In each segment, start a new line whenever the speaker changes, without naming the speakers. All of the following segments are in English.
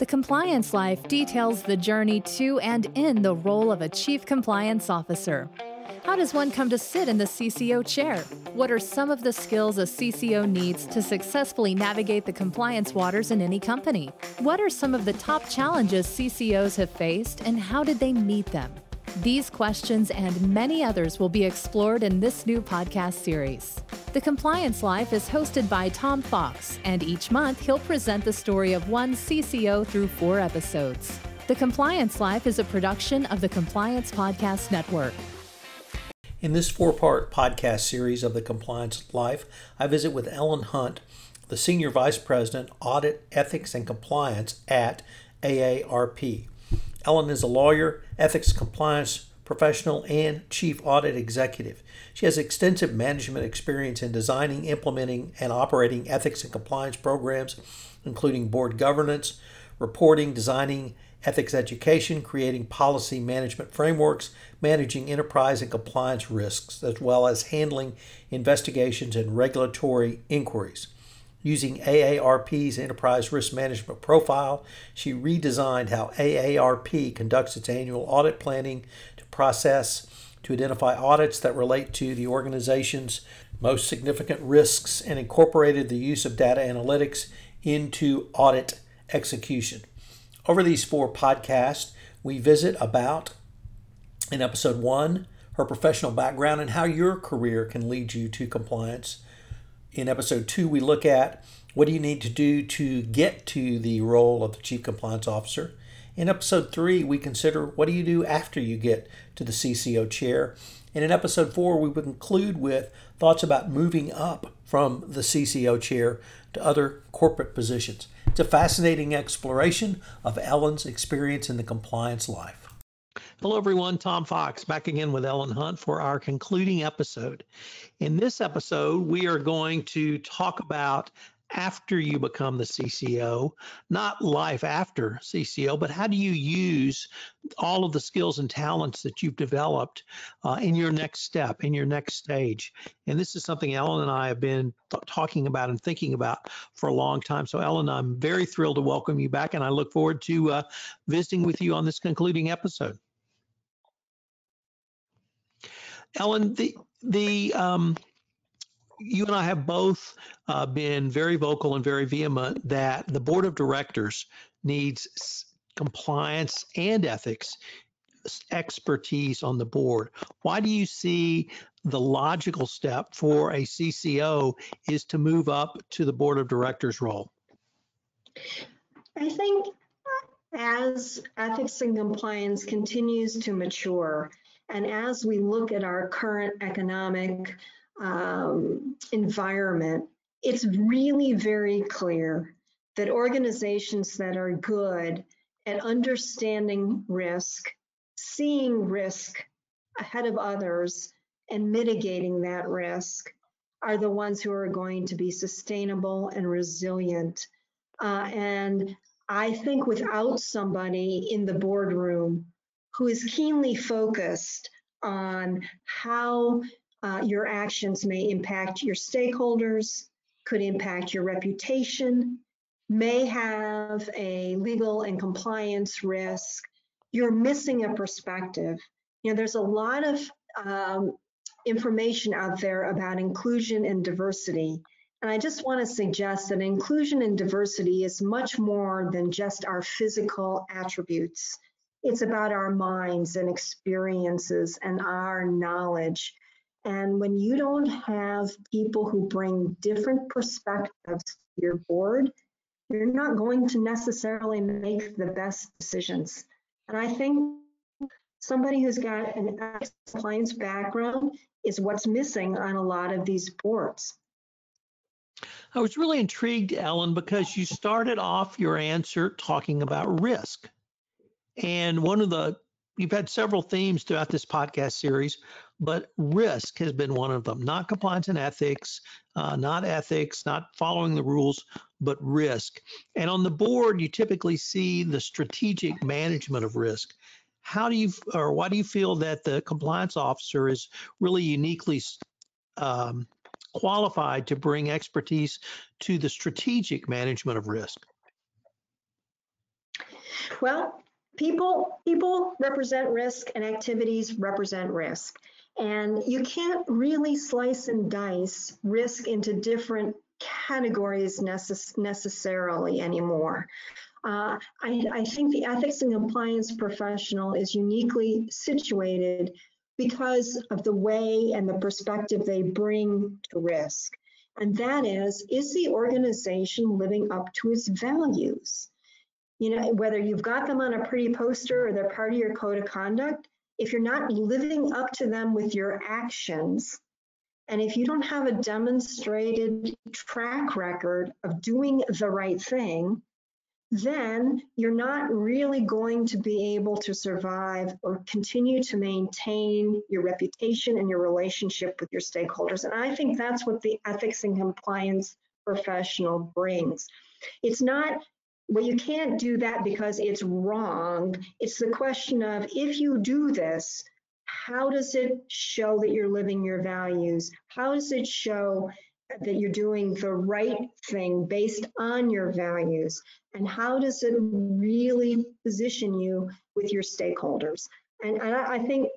The Compliance Life details the journey to and in the role of a Chief Compliance Officer. How does one come to sit in the CCO chair? What are some of the skills a CCO needs to successfully navigate the compliance waters in any company? What are some of the top challenges CCOs have faced and how did they meet them? These questions and many others will be explored in this new podcast series. The Compliance Life is hosted by Tom Fox, and each month he'll present the story of one CCO through four episodes. The Compliance Life is a production of the Compliance Podcast Network.
In this four part podcast series of the Compliance Life, I visit with Ellen Hunt, the Senior Vice President, Audit, Ethics, and Compliance at AARP. Ellen is a lawyer, ethics compliance professional, and chief audit executive. She has extensive management experience in designing, implementing, and operating ethics and compliance programs, including board governance, reporting, designing ethics education, creating policy management frameworks, managing enterprise and compliance risks, as well as handling investigations and regulatory inquiries. Using AARP's Enterprise Risk Management Profile, she redesigned how AARP conducts its annual audit planning to process to identify audits that relate to the organization's most significant risks and incorporated the use of data analytics into audit execution. Over these four podcasts, we visit about in episode one, her professional background and how your career can lead you to compliance. In episode two, we look at what do you need to do to get to the role of the Chief Compliance Officer. In episode three, we consider what do you do after you get to the CCO chair. And in episode four, we would conclude with thoughts about moving up from the CCO chair to other corporate positions. It's a fascinating exploration of Ellen's experience in the compliance life.
Hello, everyone. Tom Fox back again with Ellen Hunt for our concluding episode. In this episode, we are going to talk about after you become the CCO, not life after CCO, but how do you use all of the skills and talents that you've developed uh, in your next step, in your next stage? And this is something Ellen and I have been th- talking about and thinking about for a long time. So, Ellen, I'm very thrilled to welcome you back, and I look forward to uh, visiting with you on this concluding episode. Ellen, the the um, you and I have both uh, been very vocal and very vehement that the board of directors needs compliance and ethics expertise on the board. Why do you see the logical step for a CCO is to move up to the board of directors role?
I think as ethics and compliance continues to mature, and as we look at our current economic um, environment, it's really very clear that organizations that are good at understanding risk, seeing risk ahead of others, and mitigating that risk are the ones who are going to be sustainable and resilient. Uh, and I think without somebody in the boardroom who is keenly focused on how uh, your actions may impact your stakeholders, could impact your reputation, may have a legal and compliance risk. You're missing a perspective. You know, there's a lot of um, information out there about inclusion and diversity. And I just want to suggest that inclusion and diversity is much more than just our physical attributes. It's about our minds and experiences and our knowledge. And when you don't have people who bring different perspectives to your board, you're not going to necessarily make the best decisions. And I think somebody who's got an compliance background is what's missing on a lot of these boards.
I was really intrigued, Ellen, because you started off your answer talking about risk. And one of the, you've had several themes throughout this podcast series, but risk has been one of them. Not compliance and ethics, uh, not ethics, not following the rules, but risk. And on the board, you typically see the strategic management of risk. How do you, or why do you feel that the compliance officer is really uniquely um, qualified to bring expertise to the strategic management of risk?
Well, people people represent risk and activities represent risk. And you can't really slice and dice risk into different categories necess- necessarily anymore. Uh, I, I, think the ethics and compliance professional is uniquely situated because of the way and the perspective they bring to risk. And that is, is the organization living up to its values? You know, whether you've got them on a pretty poster or they're part of your code of conduct, if you're not living up to them with your actions, and if you don't have a demonstrated track record of doing the right thing, then you're not really going to be able to survive or continue to maintain your reputation and your relationship with your stakeholders. And I think that's what the ethics and compliance professional brings. It's not well, you can't do that because it's wrong. It's the question of if you do this, how does it show that you're living your values? How does it show that you're doing the right thing based on your values? And how does it really position you with your stakeholders? And, I think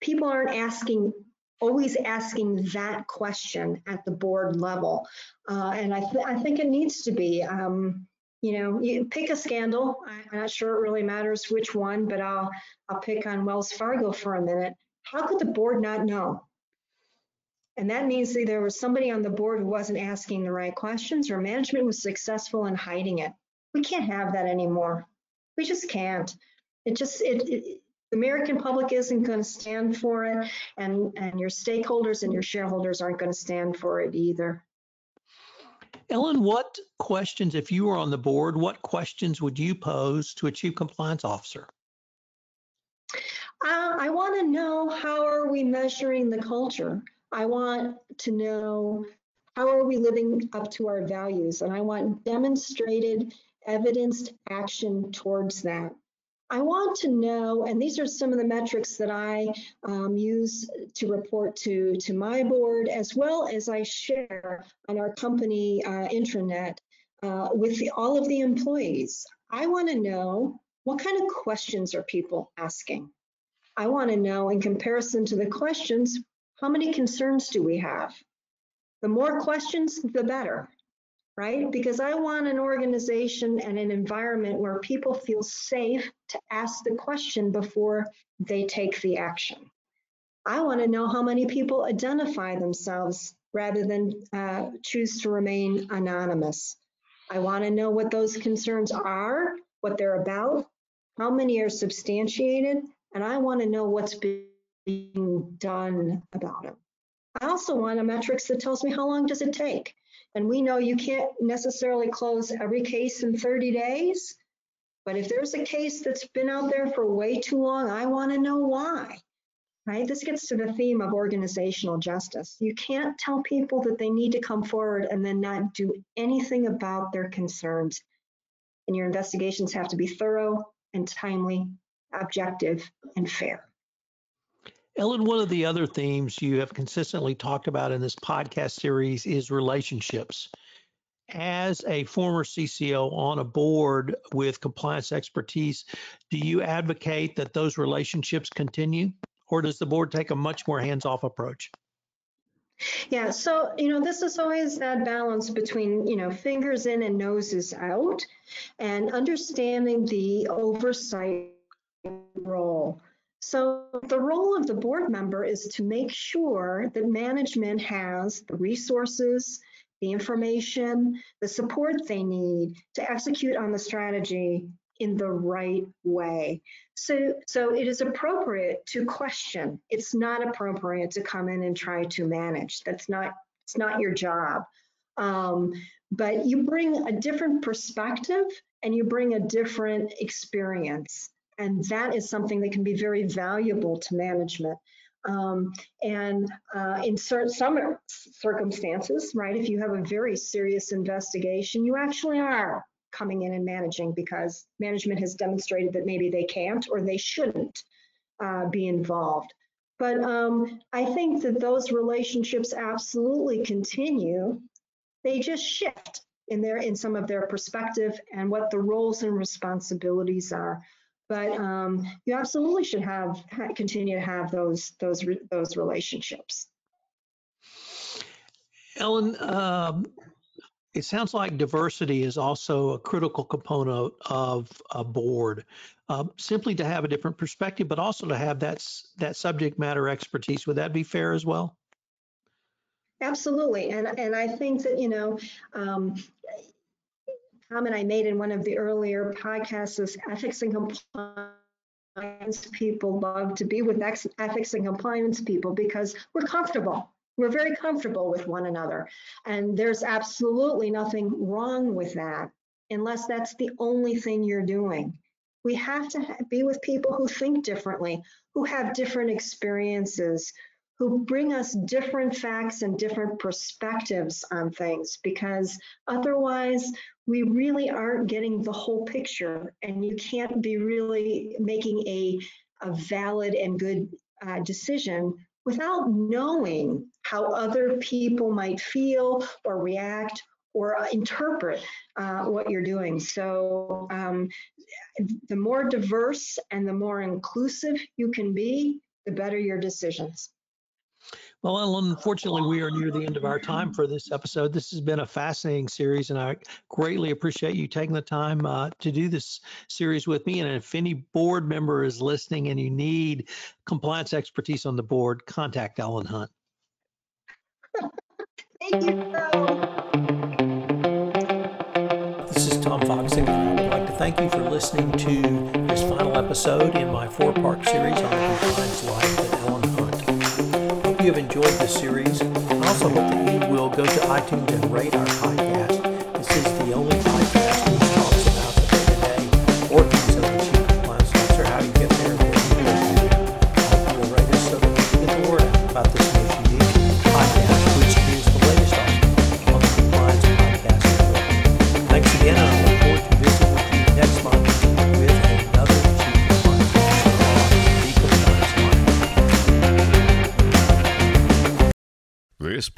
people aren't asking always asking that question at the board level. Uh, and I, th- I think it needs to be. Um, you know, you pick a scandal. I'm not sure it really matters which one, but I'll I'll pick on Wells Fargo for a minute. How could the board not know? And that means that there was somebody on the board who wasn't asking the right questions or management was successful in hiding it. We can't have that anymore. We just can't. It just it, it the American public isn't going to stand for it and and your stakeholders and your shareholders aren't going to stand for it either.
Ellen, what questions, if you were on the board, what questions would you pose to a chief compliance officer?
Uh, I want to know how are we measuring the culture? I want to know how are we living up to our values? And I want demonstrated, evidenced action towards that. I want to know, and these are some of the metrics that I um, use to report to, to my board, as well as I share on our company uh, intranet uh, with the, all of the employees. I want to know what kind of questions are people asking? I want to know, in comparison to the questions, how many concerns do we have? The more questions, the better right? Because I want an organization and an environment where people feel safe to ask the question before they take the action. I want to know how many people identify themselves rather than uh, choose to remain anonymous. I want to know what those concerns are, what they're about, how many are substantiated, and I want to know what's being done about them. I also want a metrics that tells me how long does it take. And we know you can't necessarily close every case in 30 days, but if there's a case that's been out there for way too long, I want to know why. Right? This gets to the theme of organizational justice. You can't tell people that they need to come forward and then not do anything about their concerns. And your investigations have to be thorough and timely, objective, and fair.
Ellen, one of the other themes you have consistently talked about in this podcast series is relationships. As a former CCO on a board with compliance expertise, do you advocate that those relationships continue, or does the board take a much more hands off approach?
Yeah, so you know, this is always that balance between you know fingers in and noses out, and understanding the oversight role. So the role of the board member is to make sure that management has the resources, the information, the support they need to execute on the strategy in the right way. So, so it is appropriate to question. It's not appropriate to come in and try to manage. That's not, it's not your job. Um, but you bring a different perspective and you bring a different experience. And that is something that can be very valuable to management. Um, and uh, in certain some circumstances, right, if you have a very serious investigation, you actually are coming in and managing because management has demonstrated that maybe they can't or they shouldn't uh, be involved. But um, I think that those relationships absolutely continue. They just shift in their in some of their perspective and what the roles and responsibilities are. But um, you absolutely should have continue to have those those those relationships.
Ellen, um, it sounds like diversity is also a critical component of a board. Um, simply to have a different perspective, but also to have that that subject matter expertise. Would that be fair as well?
Absolutely, and and I think that you know. Um, comment I made in one of the earlier podcasts is ethics and compliance people love to be with ethics and compliance people because we're comfortable we're very comfortable with one another. And there's absolutely nothing wrong with that unless that's the only thing you're doing. We have to be with people who think differently, who have different experiences, who bring us different facts and different perspectives on things, because otherwise we really aren't getting the whole picture and you can't be really making a, a valid and good uh, decision without knowing how other people might feel or react or interpret uh, what you're doing. So um, the more diverse and the more inclusive you can be, the better your decisions.
Well, unfortunately, we are near the end of our time for this episode. This has been a fascinating series, and I greatly appreciate you taking the time uh, to do this series with me. And if any board member is listening and you need compliance expertise on the board, contact Ellen Hunt.
Thank you,
This is Tom Fox, and I would like to thank you for listening to this final episode in my four part series on the compliance life you have enjoyed this series, and also hope that you will go to iTunes and rate our podcast.